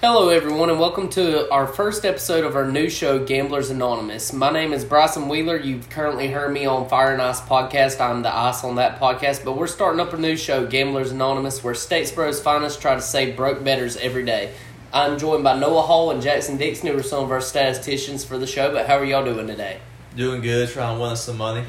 Hello, everyone, and welcome to our first episode of our new show, Gamblers Anonymous. My name is Bryson Wheeler. You've currently heard me on Fire and Ice podcast. I'm the ice on that podcast, but we're starting up a new show, Gamblers Anonymous, where Statesboro's finest try to save broke bettors every day. I'm joined by Noah Hall and Jackson Dixon, who are some of our statisticians for the show. But how are y'all doing today? Doing good, trying to win us some money.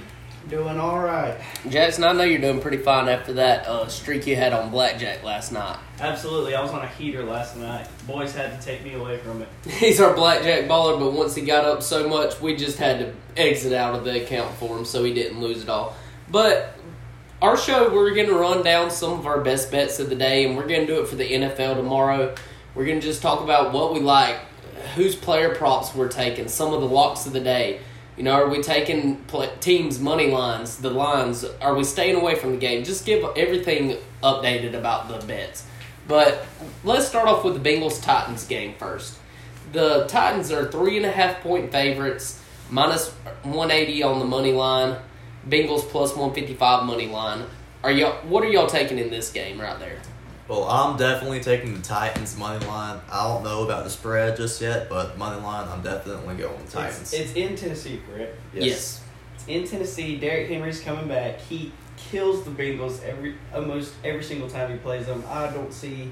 Doing all right. Jackson, I know you're doing pretty fine after that uh, streak you had on blackjack last night. Absolutely. I was on a heater last night. Boys had to take me away from it. He's our blackjack baller, but once he got up so much, we just had to exit out of the account for him so he didn't lose it all. But our show, we're going to run down some of our best bets of the day, and we're going to do it for the NFL tomorrow. We're going to just talk about what we like, whose player props we're taking, some of the locks of the day. You know, are we taking teams' money lines, the lines? Are we staying away from the game? Just give everything updated about the bets. But let's start off with the Bengals Titans game first. The Titans are three and a half point favorites, minus 180 on the money line. Bengals plus 155 money line. Are y'all? What are y'all taking in this game right there? Well, I'm definitely taking the Titans money line. I don't know about the spread just yet, but money line, I'm definitely going with Titans. It's, it's in Tennessee, correct? Yes. It's in Tennessee. Derrick Henry's coming back. He kills the Bengals every almost every single time he plays them. I don't see.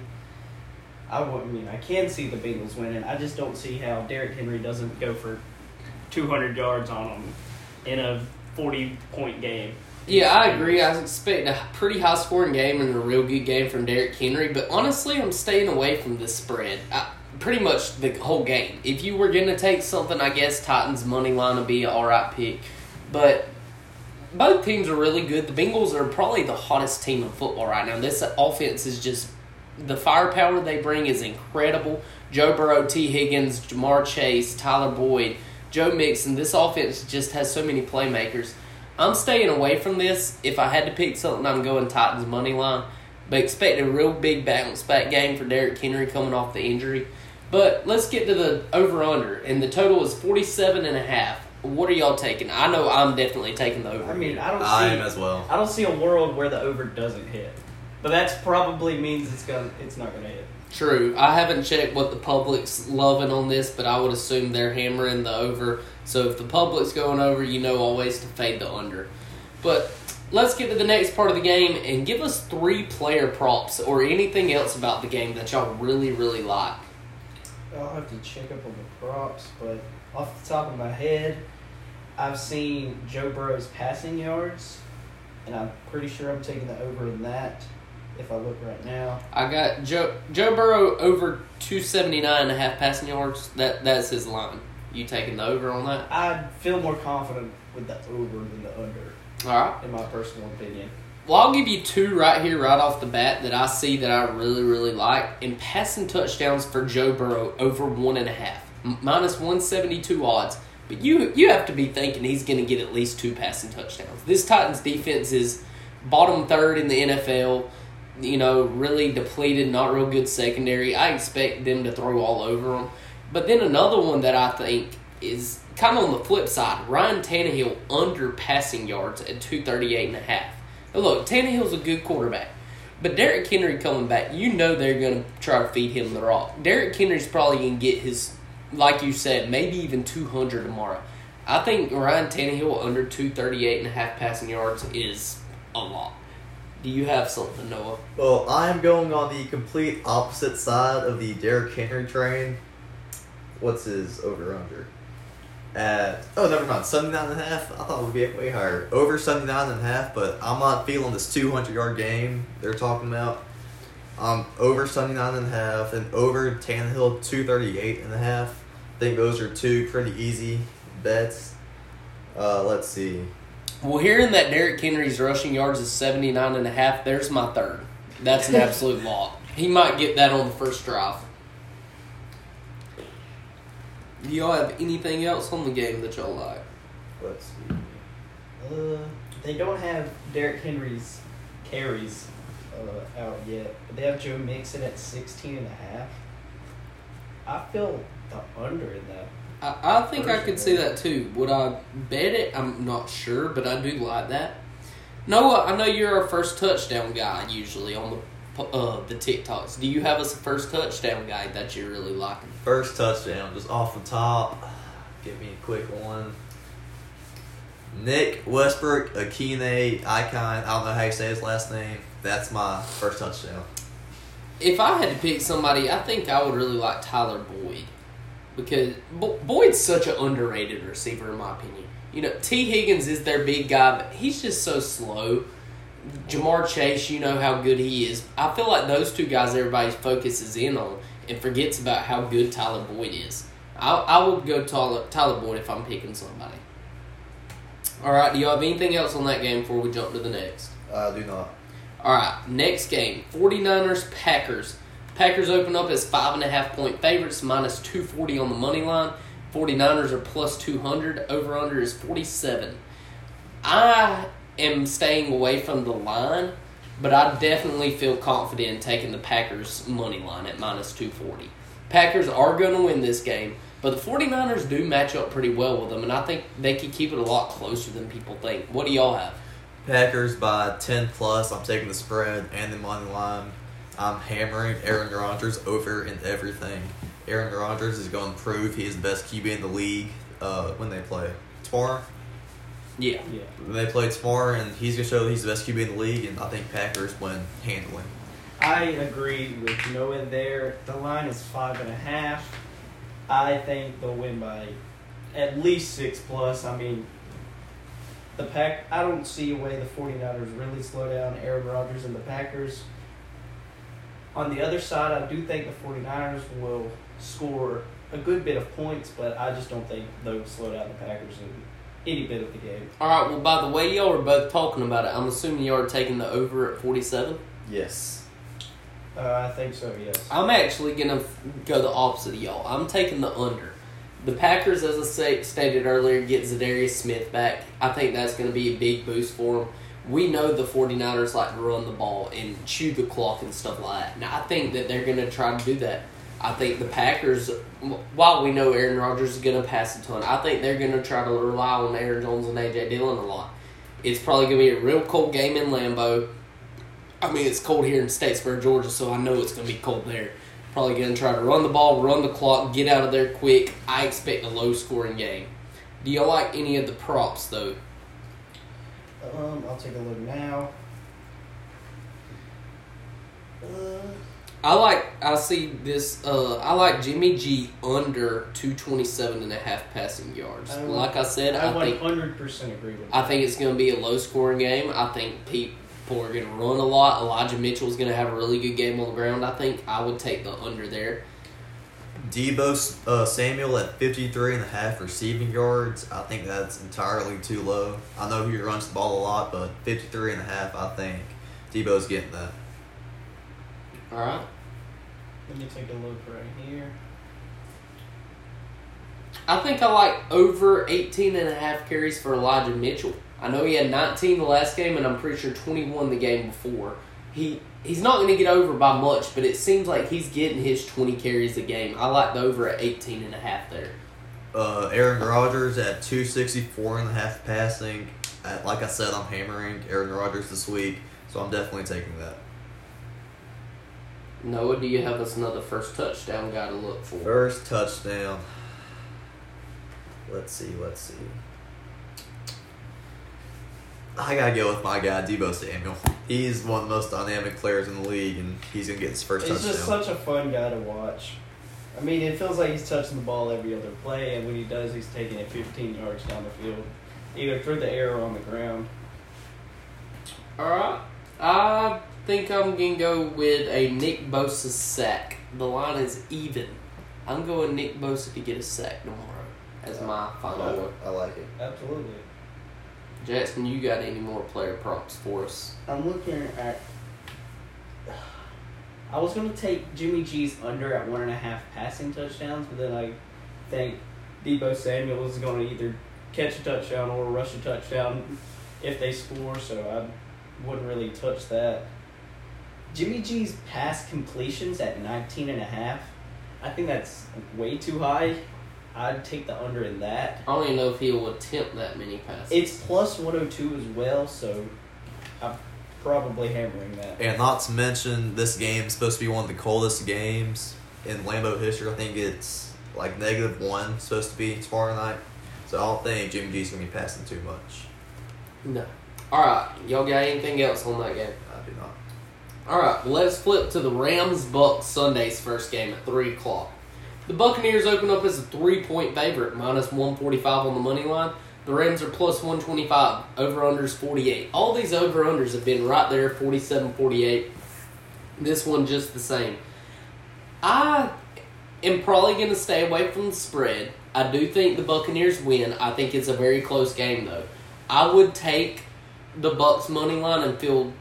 I wouldn't mean I can see the Bengals winning. I just don't see how Derrick Henry doesn't go for two hundred yards on them in a forty point game. Yeah, I agree. I expect a pretty high scoring game and a real good game from Derrick Henry, but honestly, I'm staying away from this spread. I, pretty much the whole game. If you were going to take something, I guess Titans money line would be an alright pick. But both teams are really good. The Bengals are probably the hottest team in football right now. This offense is just the firepower they bring is incredible. Joe Burrow, Tee Higgins, Ja'Marr Chase, Tyler Boyd, Joe Mixon. This offense just has so many playmakers. I'm staying away from this. If I had to pick something, I'm going Titans money line. But expect a real big bounce back game for Derrick Henry coming off the injury. But let's get to the over under, and the total is 47 and a half. What are y'all taking? I know I'm definitely taking the over. I mean, I don't see. I am as well. I don't see a world where the over doesn't hit, but that's probably means it's gonna. It's not gonna hit. True. I haven't checked what the public's loving on this, but I would assume they're hammering the over. So if the public's going over, you know always to fade the under. But let's get to the next part of the game and give us three player props or anything else about the game that y'all really, really like. I'll have to check up on the props, but off the top of my head, I've seen Joe Burrow's passing yards, and I'm pretty sure I'm taking the over in that. If I look right now, I got Joe Joe Burrow over 279 and a half passing yards. That that's his line. You taking the over on that? I feel more confident with the over than the under, All right. in my personal opinion. Well, I'll give you two right here, right off the bat, that I see that I really, really like. And passing touchdowns for Joe Burrow over one and a half, M- minus one seventy two odds. But you you have to be thinking he's going to get at least two passing touchdowns. This Titans defense is bottom third in the NFL. You know, really depleted, not real good secondary. I expect them to throw all over them. But then another one that I think is kind of on the flip side, Ryan Tannehill under passing yards at 238 and a half. Now look, Tannehill's a good quarterback. But Derrick Henry coming back, you know they're going to try to feed him the rock. Derrick Henry's probably going to get his, like you said, maybe even 200 tomorrow. I think Ryan Tannehill under 238 and a half passing yards is a lot. Do you have something, Noah? Well, I am going on the complete opposite side of the Derrick Henry train. What's his over under? At oh, never mind, 79 and a half. I thought it would be way higher. Over 79 and a half, but I'm not feeling this 200 yard game they're talking about. Um, over 79 and a half and over Tannehill 238 and a half. I think those are two pretty easy bets. Uh, let's see. Well, hearing that Derrick Henry's rushing yards is 79 and a half, there's my third. That's an absolute lock. He might get that on the first drive. Do y'all have anything else on the game that y'all like? Let's see. Uh, they don't have Derrick Henry's carries uh, out yet, but they have Joe Mixon at 16 and a half. I feel the under in that. I, I think I could see that too. Would I bet it? I'm not sure, but I do like that. Noah, I know you're our first touchdown guy usually on the uh, the TikToks. Do you have us a first touchdown guy that you're really liking? First touchdown, just off the top. Give me a quick one. Nick Westbrook, Akine Icon. I don't know how you say his last name. That's my first touchdown. If I had to pick somebody, I think I would really like Tyler Boyd because Bo- Boyd's such an underrated receiver in my opinion. You know, Tee Higgins is their big guy, but he's just so slow. Ja'Marr Chase, you know how good he is. I feel like those two guys everybody focuses in on and forgets about how good Tyler Boyd is. I I would go Tyler Tyler Boyd if I'm picking somebody. All right, do you have anything else on that game before we jump to the next? I do not. All right, next game 49ers Packers. Packers open up as five and a half point favorites, minus 240 on the money line. 49ers are plus 200. Over under is 47. I am staying away from the line, but I definitely feel confident in taking the Packers money line at minus 240. Packers are going to win this game, but the 49ers do match up pretty well with them, and I think they could keep it a lot closer than people think. What do y'all have? Packers by 10 plus. I'm taking the spread and the money line. I'm hammering Aaron Rodgers over and everything. Aaron Rodgers is going to prove he is the best QB in the league uh, when they play tomorrow. Yeah. Yeah. When they play tomorrow, and he's going to show that he's the best QB in the league, and I think Packers win handling. I agree with Noah there. The line is five and a half. I think they'll win by at least six plus. I mean, the pack. I don't see a way the 49ers really slow down Aaron Rodgers and the Packers. On the other side, I do think the 49ers will score a good bit of points, but I just don't think they'll slow down the Packers in any bit of the game. All right. Well, by the way, y'all are both talking about it. I'm assuming y'all are taking the over at 47. Yes. Uh, I think so. Yes. I'm actually gonna go the opposite of y'all. I'm taking the under. The Packers, as I say, stated earlier, get Za'Darius Smith back. I think that's going to be a big boost for them. We know the 49ers like to run the ball and chew the clock and stuff like that. Now, I think that they're going to try to do that. I think the Packers, while we know Aaron Rodgers is going to pass a ton, I think they're going to try to rely on Aaron Jones and A.J. Dillon a lot. It's probably going to be a real cold game in Lambeau. I mean, it's cold here in Statesboro, Georgia, so I know it's going to be cold there. Probably going to try to run the ball, run the clock, get out of there quick. I expect a low scoring game. Do y'all like any of the props, though? Um, I'll take a look now. Uh, I like, I see this, uh, I like Jimmy G under 227 and a half passing yards. I like I said, I I, think hundred percent agree with I that. think it's going to be a low scoring game. I think people are going to run a lot. Elijah Mitchell's going to have a really good game on the ground. I think I would take the under there. Deebo uh, Samuel at 53 and a half receiving yards. I think that's entirely too low. I know he runs the ball a lot, but 53 and a half, I think Deebo's getting that. All right. Let me take a look right here. I think I like over 18 and a half carries for Elijah Mitchell. I know he had 19 the last game, and I'm pretty sure 21 the game before. He he's not going to get over by much, but it seems like he's getting his 20 carries a game. I like the over at 18 and a half there. Uh, Aaron Rodgers at 264 and a half passing. At, like I said, I'm hammering Aaron Rodgers this week, so I'm definitely taking that. Noah, do you have us another first touchdown guy to look for? First touchdown. Let's see, let's see. I gotta go with my guy, Deebo Samuel. He's one of the most dynamic players in the league, and he's gonna get his first He's touchdown. He's just such a fun guy to watch. I mean, it feels like he's touching the ball every other play, and when he does, he's taking it 15 yards down the field, either through the air or on the ground. All right. I think I'm going to go with a Nick Bosa sack. The line is even. I'm going Nick Bosa to get a sack tomorrow as my final one. I like it. Absolutely. Jackson, you got any more player props for us? I'm looking at. I was going to take Jimmy G's under at one and a half passing touchdowns, but then I think Deebo Samuel is going to either catch a touchdown or rush a touchdown if they score, so I wouldn't really touch that. Jimmy G's pass completions at 19 and a half, I think that's way too high. I'd take the under in that. I don't even know if he'll attempt that many passes. It's plus 102 as well, so I'm probably hammering that. And not to mention, this game is supposed to be one of the coldest games in Lambeau history. I think it's like negative one supposed to be tomorrow night. So I don't think Jimmy G's gonna be passing too much. No. All right, y'all got anything else on that game? I do not. All right, let's flip to the Rams Bucks Sunday's first game at three o'clock. The Buccaneers open up as a three-point favorite, minus one forty-five on the money line. The Rams are plus one twenty-five. Over unders forty-eight. All these over unders have been right there, 47-48. This one just the same. I am probably going to stay away from the spread. I do think the Buccaneers win. I think it's a very close game though. I would take the Bucks money line and feel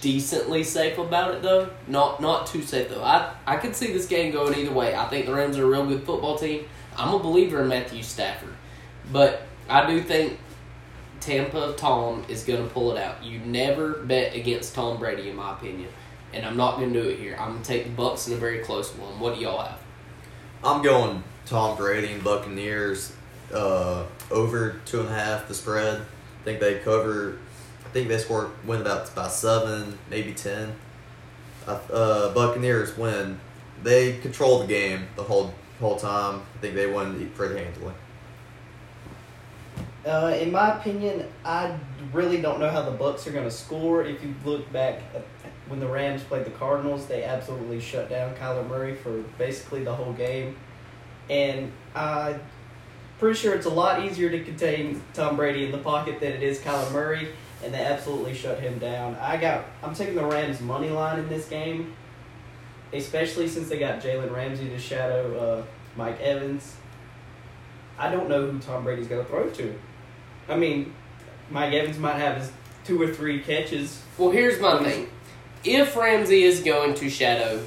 decently safe about it though. Not not too safe though. I I could see this game going either way. I think the Rams are a real good football team. I'm a believer in Matthew Stafford, but I do think Tampa Tom is going to pull it out. You never bet against Tom Brady, in my opinion, and I'm not going to do it here. I'm going to take the Bucks in a very close one. What do y'all have? I'm going Tom Brady and Buccaneers uh, over two and a half the spread. I think they cover. I think they score win about by seven, maybe ten. Uh, Buccaneers win. They control the game the whole whole time. I think they win pretty handily. Uh, in my opinion, I really don't know how the Bucks are going to score. If you look back when the Rams played the Cardinals, they absolutely shut down Kyler Murray for basically the whole game, and I'm pretty sure it's a lot easier to contain Tom Brady in the pocket than it is Kyler Murray, and they absolutely shut him down. I got I'm taking the Rams money line in this game, especially since they got Jalen Ramsey to shadow uh, Mike Evans. I don't know who Tom Brady's going to throw to. I mean, Mike Evans might have his two or three catches. Well, here's my thing. If Ramsey is going to shadow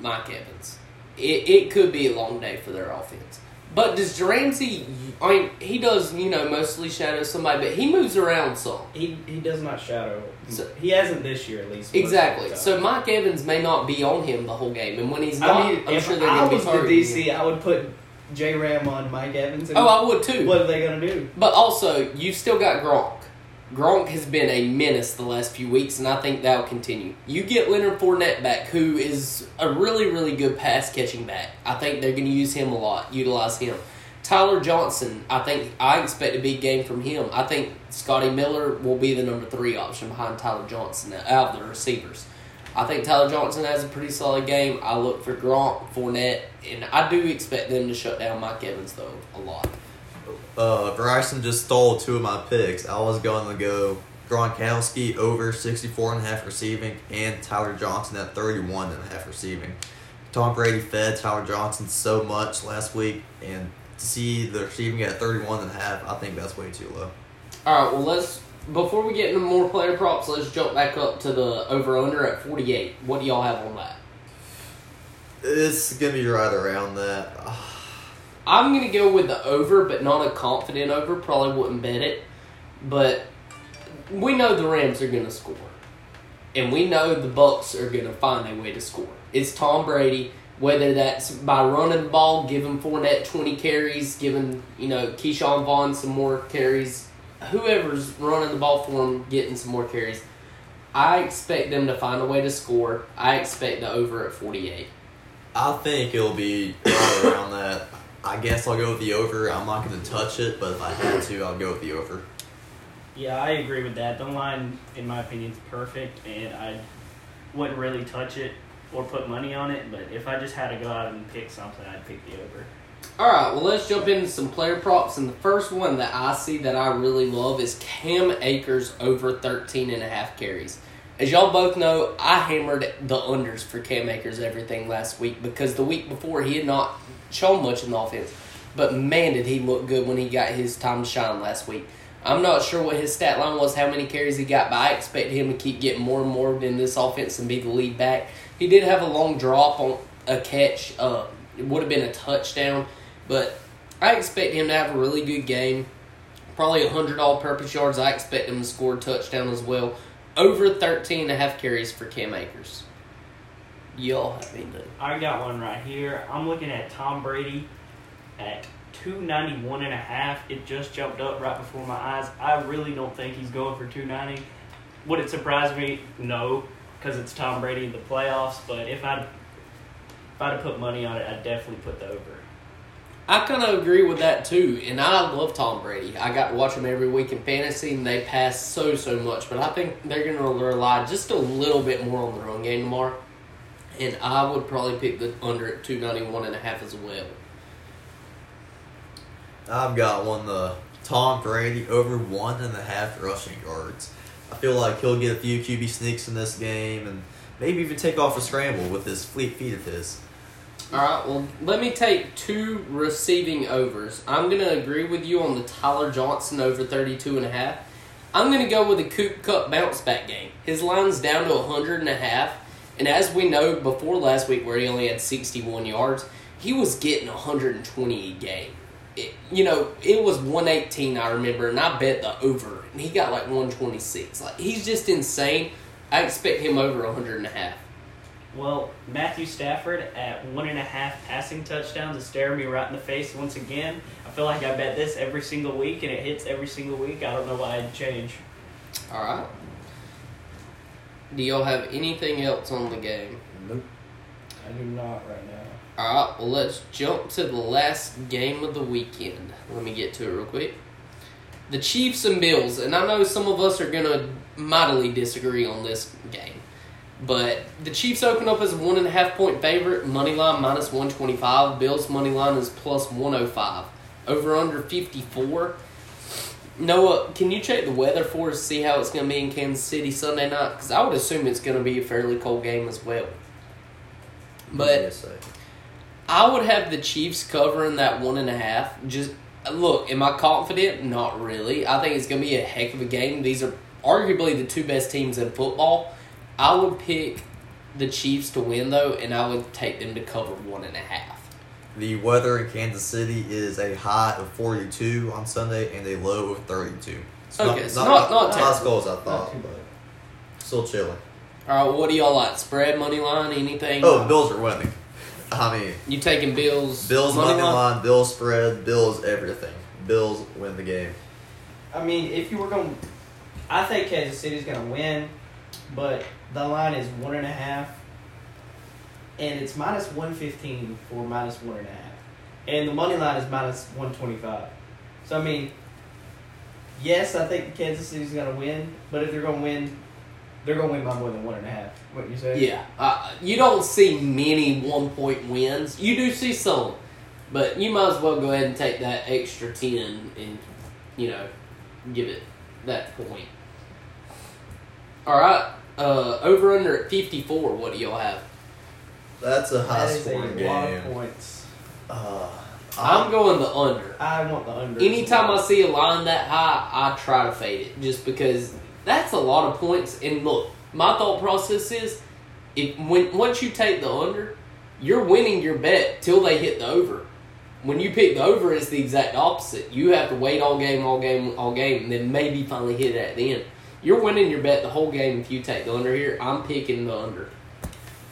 Mike Evans, it, it could be a long day for their offense. But does Ramsey, I mean, he does, you know, mostly shadow somebody, but he moves around some. He he does not shadow. So- he hasn't this year at least. Exactly. So Mike Evans may not be on him the whole game, and when he's not, I mean, I'm if sure they're I going to be was the DC, him. I would put J Ram on Mike Evans. And Oh, I would too. what are they gonna do? But also, you've still got Gronk. Gronk has been a menace the last few weeks, and I think that'll continue. You get Leonard Fournette back, who is a really, really good pass catching back. I think they're going to use him a lot, utilize him. Tyler Johnson, I think I expect a big game from him. I think Scotty Miller will be the number three option behind Tyler Johnson out of the receivers. I think Tyler Johnson has a pretty solid game. I look for Gronk, Fournette, and I do expect them to shut down Mike Evans though a lot. Uh, Bryson just stole two of my picks. I was going to go Gronkowski over 64 and a half receiving and Tyler Johnson at 31 and a half receiving. Tom Brady fed Tyler Johnson so much last week, and to see the receiving at 31 and a half, I think that's way too low. All right, well let's before we get into more player props, let's jump back up to the over under at forty eight. What do y'all have on that? It's going to be right around that. I'm gonna go with the over, but not a confident over. Probably wouldn't bet it, but we know the Rams are gonna score, and we know the Bucks are gonna find a way to score. It's Tom Brady. Whether that's by running the ball, giving Fournette twenty carries, giving you know Ke'Shawn Vaughn some more carries, whoever's running the ball for him getting some more carries. I expect them to find a way to score. I expect the over at forty eight. I think it'll be right around that. I guess I'll go with the over. I'm not going to touch it, but if I had to, I'll go with the over. Yeah, I agree with that. The line, in my opinion, is perfect, and I wouldn't really touch it or put money on it. But if I just had to go out and pick something, I'd pick the over. All right, well, let's jump into some player props. And the first one that I see that I really love is Cam Akers over 13 and a half carries. As y'all both know, I hammered the unders for Cam Akers everything last week because the week before he had not shown much in the offense. But man, did he look good when he got his time to shine last week. I'm not sure what his stat line was, how many carries he got, but I expect him to keep getting more and more in this offense and be the lead back. He did have a long drop on a catch. Uh, it would have been a touchdown, but I expect him to have a really good game. Probably 100 all purpose yards. I expect him to score a touchdown as well. Over 13 and a half carries for Cam Akers. Y'all have anything? I got one right here. I'm looking at Tom Brady at 291 and a half. It just jumped up right before my eyes. I really don't think he's going for 290. would it surprise me? No, because it's Tom Brady in the playoffs. But if I if I'd put money on it, I'd definitely put the over. I kind of agree with that too, and I love Tom Brady. I got to watch him every week in fantasy, and they pass so so much. But I think they're going to rely just a little bit more on the run game tomorrow, and I would probably pick the under at two ninety one and a half as well. I've got one the Tom Brady over one and a half rushing yards. I feel like he'll get a few QB sneaks in this game and maybe even take off a scramble with his fleet feet of his. All right, well, let me take two receiving overs. I'm going to agree with you on the Tyler Johnson over 32 and a half. I'm going to go with a Coop Kupp bounce back game. His line's down to 100 and a half, and as we know before last week where he only had 61 yards, he was getting 120 a game. It, you know, it was 118 I remember, and I bet the over, and he got like 126. Like he's just insane. I expect him over 100 and a half. Well, Matthew Stafford at one and a half passing touchdowns is staring me right in the face once again. I feel like I bet this every single week, and it hits every single week. I don't know why I'd change. All right. Do y'all have anything else on the game? Nope. I do not right now. All right, well, let's jump to the last game of the weekend. Let me get to it real quick. The Chiefs and Bills, and I know some of us are going to mightily disagree on this game, but the Chiefs open up as a one and a half point favorite, money line minus 125. Bills' money line is plus 105. Over under 54. Noah, can you check the weather for us, see how it's going to be in Kansas City Sunday night? Because I would assume it's going to be a fairly cold game as well. But Yes. I would have the Chiefs covering that one and a half. Just look, am I confident? Not really. I think it's going to be a heck of a game. These are arguably the two best teams in football. I would pick the Chiefs to win though, and I would take them to cover one and a half. The weather in Kansas City is a high of 42 on Sunday and a low of 32. It's Okay, so not- not as terrible. cold as I thought, but still chilly. All right, what do y'all like? Spread money line? Anything? Oh, Bills are winning. I mean, you taking Bills? Bills money line, Bills spread, Bills everything. Bills win the game. I mean, if you were going, I think Kansas City's going to win, but the line is one and a half, and it's minus one fifteen for minus one and a half, and the money line is minus one twenty five. So I mean, yes, I think the Kansas City's going to win, but if they're going to win, they're going to win by more than one and a half. What you say? Yeah, uh, you don't see many one point wins. You do see some, but you might as well go ahead and take that extra ten and you know give it that point. All right, uh, over under at fifty four. What do y'all have? That's a high that is a scoring lot game. of points. Uh, I'm going the under. I want the under. Anytime I see a line that high, I try to fade it just because that's a lot of points. And look, my thought process is, if when once you take the under, you're winning your bet till they hit the over. When you pick the over, it's the exact opposite. You have to wait all game, all game, all game, and then maybe finally hit it at the end. You're winning your bet the whole game if you take the under here. I'm picking the under.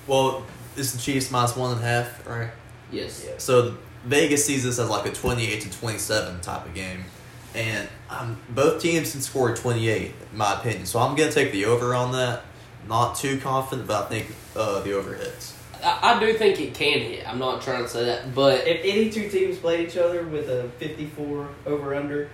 well, it's the Chiefs minus one and a half, right? Yes. Yeah. So Vegas sees this as like a 28 to 27 type of game. And um, both teams can score 28, in my opinion. So I'm going to take the over on that. Not too confident, but I think uh, the over hits. I, I do think it can hit. I'm not trying to say that, but If any two teams played each other with a 54 over under,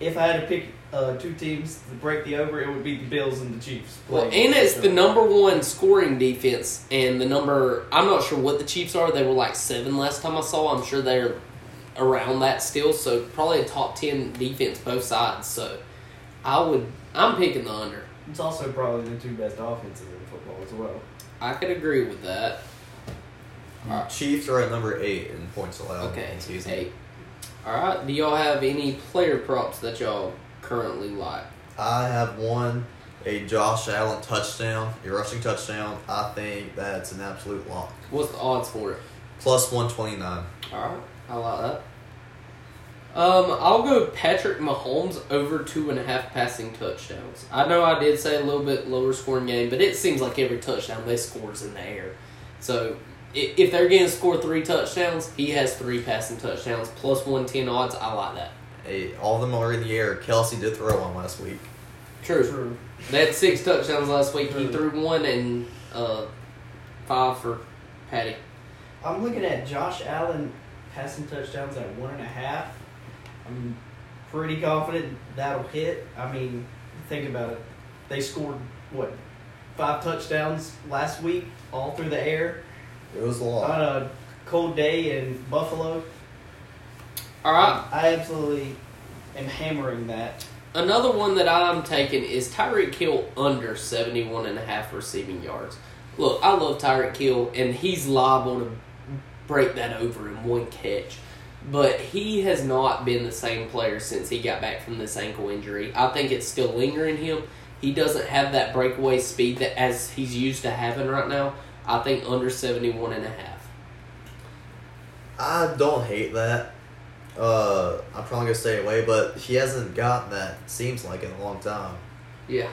if I had to pick uh, two teams to break the over, it would be the Bills and the Chiefs. Well, playing and it's the number one scoring defense, and the number I'm not sure what the Chiefs are. They were like seven last time I saw. I'm sure they're around that still. So probably a top ten defense both sides. So I would I'm picking the under. It's also probably the two best offenses in football as well. I could agree with that. Alright. Chiefs are at number 8 in points allowed Okay, in season. eight. All right. Do y'all have any player props that y'all currently like? I have one, a Josh Allen touchdown, a rushing touchdown. I think that's an absolute lock. What's the odds for it? Plus 129. All right, I like that. Um, I'll go Patrick Mahomes over two and a half passing touchdowns. I know I did say a little bit lower scoring game, but it seems like every touchdown they score is in the air. So if they're going to score three touchdowns, he has three passing touchdowns plus one ten odds. I like that. Hey, all of them are in the air. Kelce did throw one last week. True. True. They had six touchdowns last week. He threw one and uh, five for Patty. I'm looking at Josh Allen passing touchdowns at one and a half. I'm pretty confident that'll hit. I mean, think about it. They scored what five touchdowns last week, all through the air It was a lot on a cold day in Buffalo. All right. I absolutely am hammering that. Another one that I'm taking is Tyreek Hill under 71 and a half receiving yards. Look, I love Tyreek Hill, and he's liable to break that over in one catch. But he has not been the same player since he got back from this ankle injury. I think it's still lingering him. He doesn't have that breakaway speed that as he's used to having right now. I think under 71 and a half. I don't hate that. Uh, I'm probably gonna stay away, but he hasn't gotten that. Seems like in a long time. Yeah.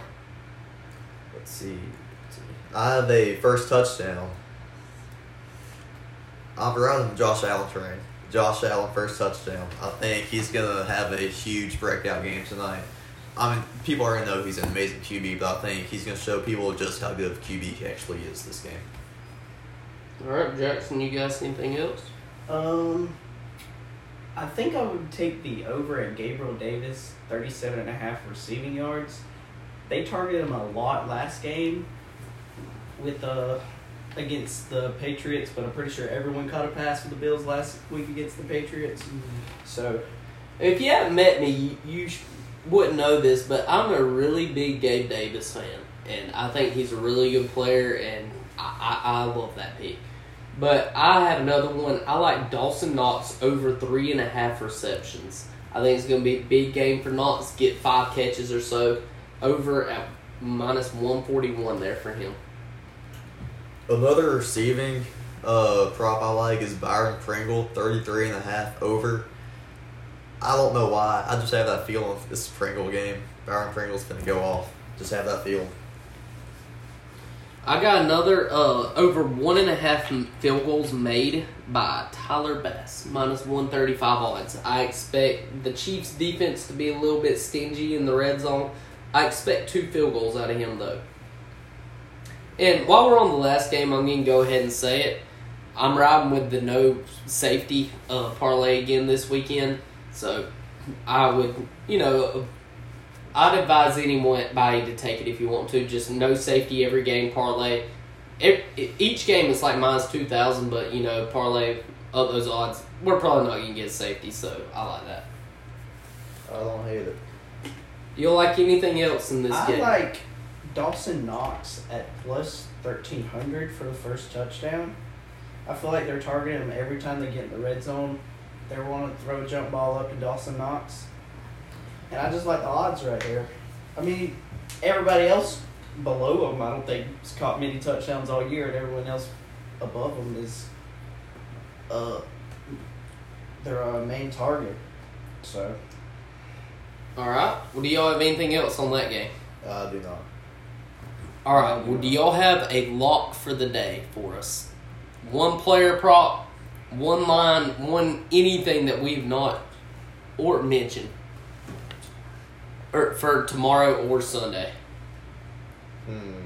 Let's see. Let's see. I have a first touchdown. I'm riding the Josh Allen train. Josh Allen first touchdown. I think he's gonna have a huge breakout game tonight. I mean, people already know he's an amazing QB, but I think he's gonna show people just how good of a QB he actually is this game. All right, Jackson, you guys anything else? Um, I think I would take the over at Gabriel Davis, 37 and a half receiving yards. They targeted him a lot last game with uh against the Patriots, but I'm pretty sure everyone caught a pass for the Bills last week against the Patriots. So If you haven't met me, you, wouldn't know this, but I'm a really big Gabe Davis fan, and I think he's a really good player, and I, I, I love that pick. But I have another one. I like Dawson Knox over three and a half receptions. I think it's going to be a big game for Knox. Get five catches or so. Over at minus one forty one there for him. Another receiving uh, prop I like is Byron Pringle, 33 and a half over. I don't know why. I just have that feeling this Pringle game. Byron Pringle's going to go off. Just have that feeling. I got another uh, over one and a half field goals made by Tyler Bass, minus 135 odds. I expect the Chiefs' defense to be a little bit stingy in the red zone. I expect two field goals out of him, though. And while we're on the last game, I'm going to go ahead and say it. I'm riding with the no safety uh, parlay again this weekend. So I would, you know, I'd advise anybody to take it if you want to. Just no safety every game parlay. Ev each game is like minus two thousand, but you know parlay of those odds. We're probably not gonna get safety, so I like that. I don't hate it. You don't like anything else in this I game? I like Dawson Knox at plus 1300 for the first touchdown. I feel like they're targeting him every time they get in the red zone. They want to throw a jump ball up to Dawson Knox. And I just like the odds right there. I mean, everybody else below him, I don't think, has caught many touchdowns all year, and everyone else above him is uh, their uh, main target. So, All right. Well, do y'all have anything else on that game? I do not. All right. Well, do y'all have a lock for the day for us? One player prop, one line, one anything that we've not or mentioned, or for tomorrow or Sunday. Hmm.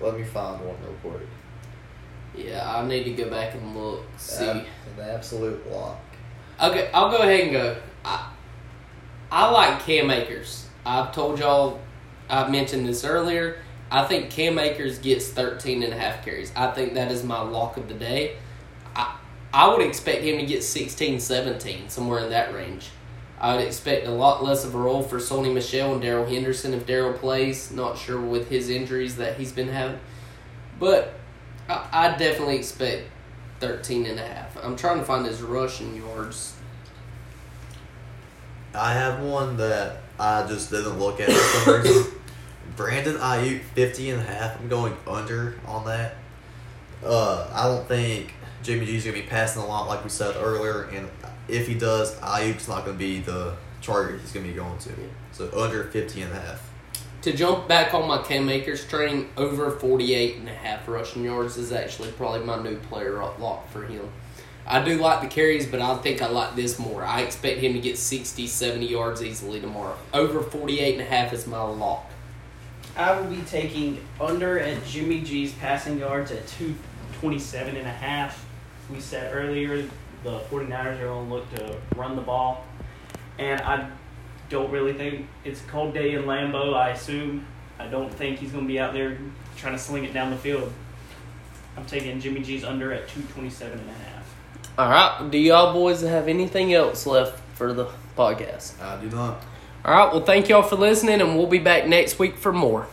Let me find one real quick. Yeah, I need to go back and look. See. An absolute lock. Okay, I'll go ahead and go. I, I like Cam Akers. I've told y'all, I've mentioned this earlier. I think Cam Akers gets 13 and a half carries. I think that is my lock of the day. I, I would expect him to get 16, 17, somewhere in that range. I would expect a lot less of a role for Sony Michel and Darrell Henderson if Darrell plays. Not sure with his injuries that he's been having. But I, I definitely expect 13 and a half. I'm trying to find his rushing yards. I have one that I just didn't look at for some reason. Brandon Aiyuk, 50 and a half. I'm going under on that. Uh, I don't think Jimmy G's going to be passing a lot like we said earlier. And if he does, Aiyuk's not going to be the target he's going to be going to. So under 50 and a half. To jump back on my Cam Akers train, over 48 and a half rushing yards is actually probably my new player lock for him. I do like the carries, but I think I like this more. I expect him to get 60, 70 yards easily tomorrow. Over 48 and a half is my lock. I will be taking under at Jimmy G's passing yards at 227 and a half. We said earlier the 49ers are going to look to run the ball. And I don't really think it's a cold day in Lambeau, I assume. I don't think he's going to be out there trying to sling it down the field. I'm taking Jimmy G's under at 227 and a half. All right. Do y'all boys have anything else left for the podcast? I do not. All right. Well, thank y'all for listening, and we'll be back next week for more.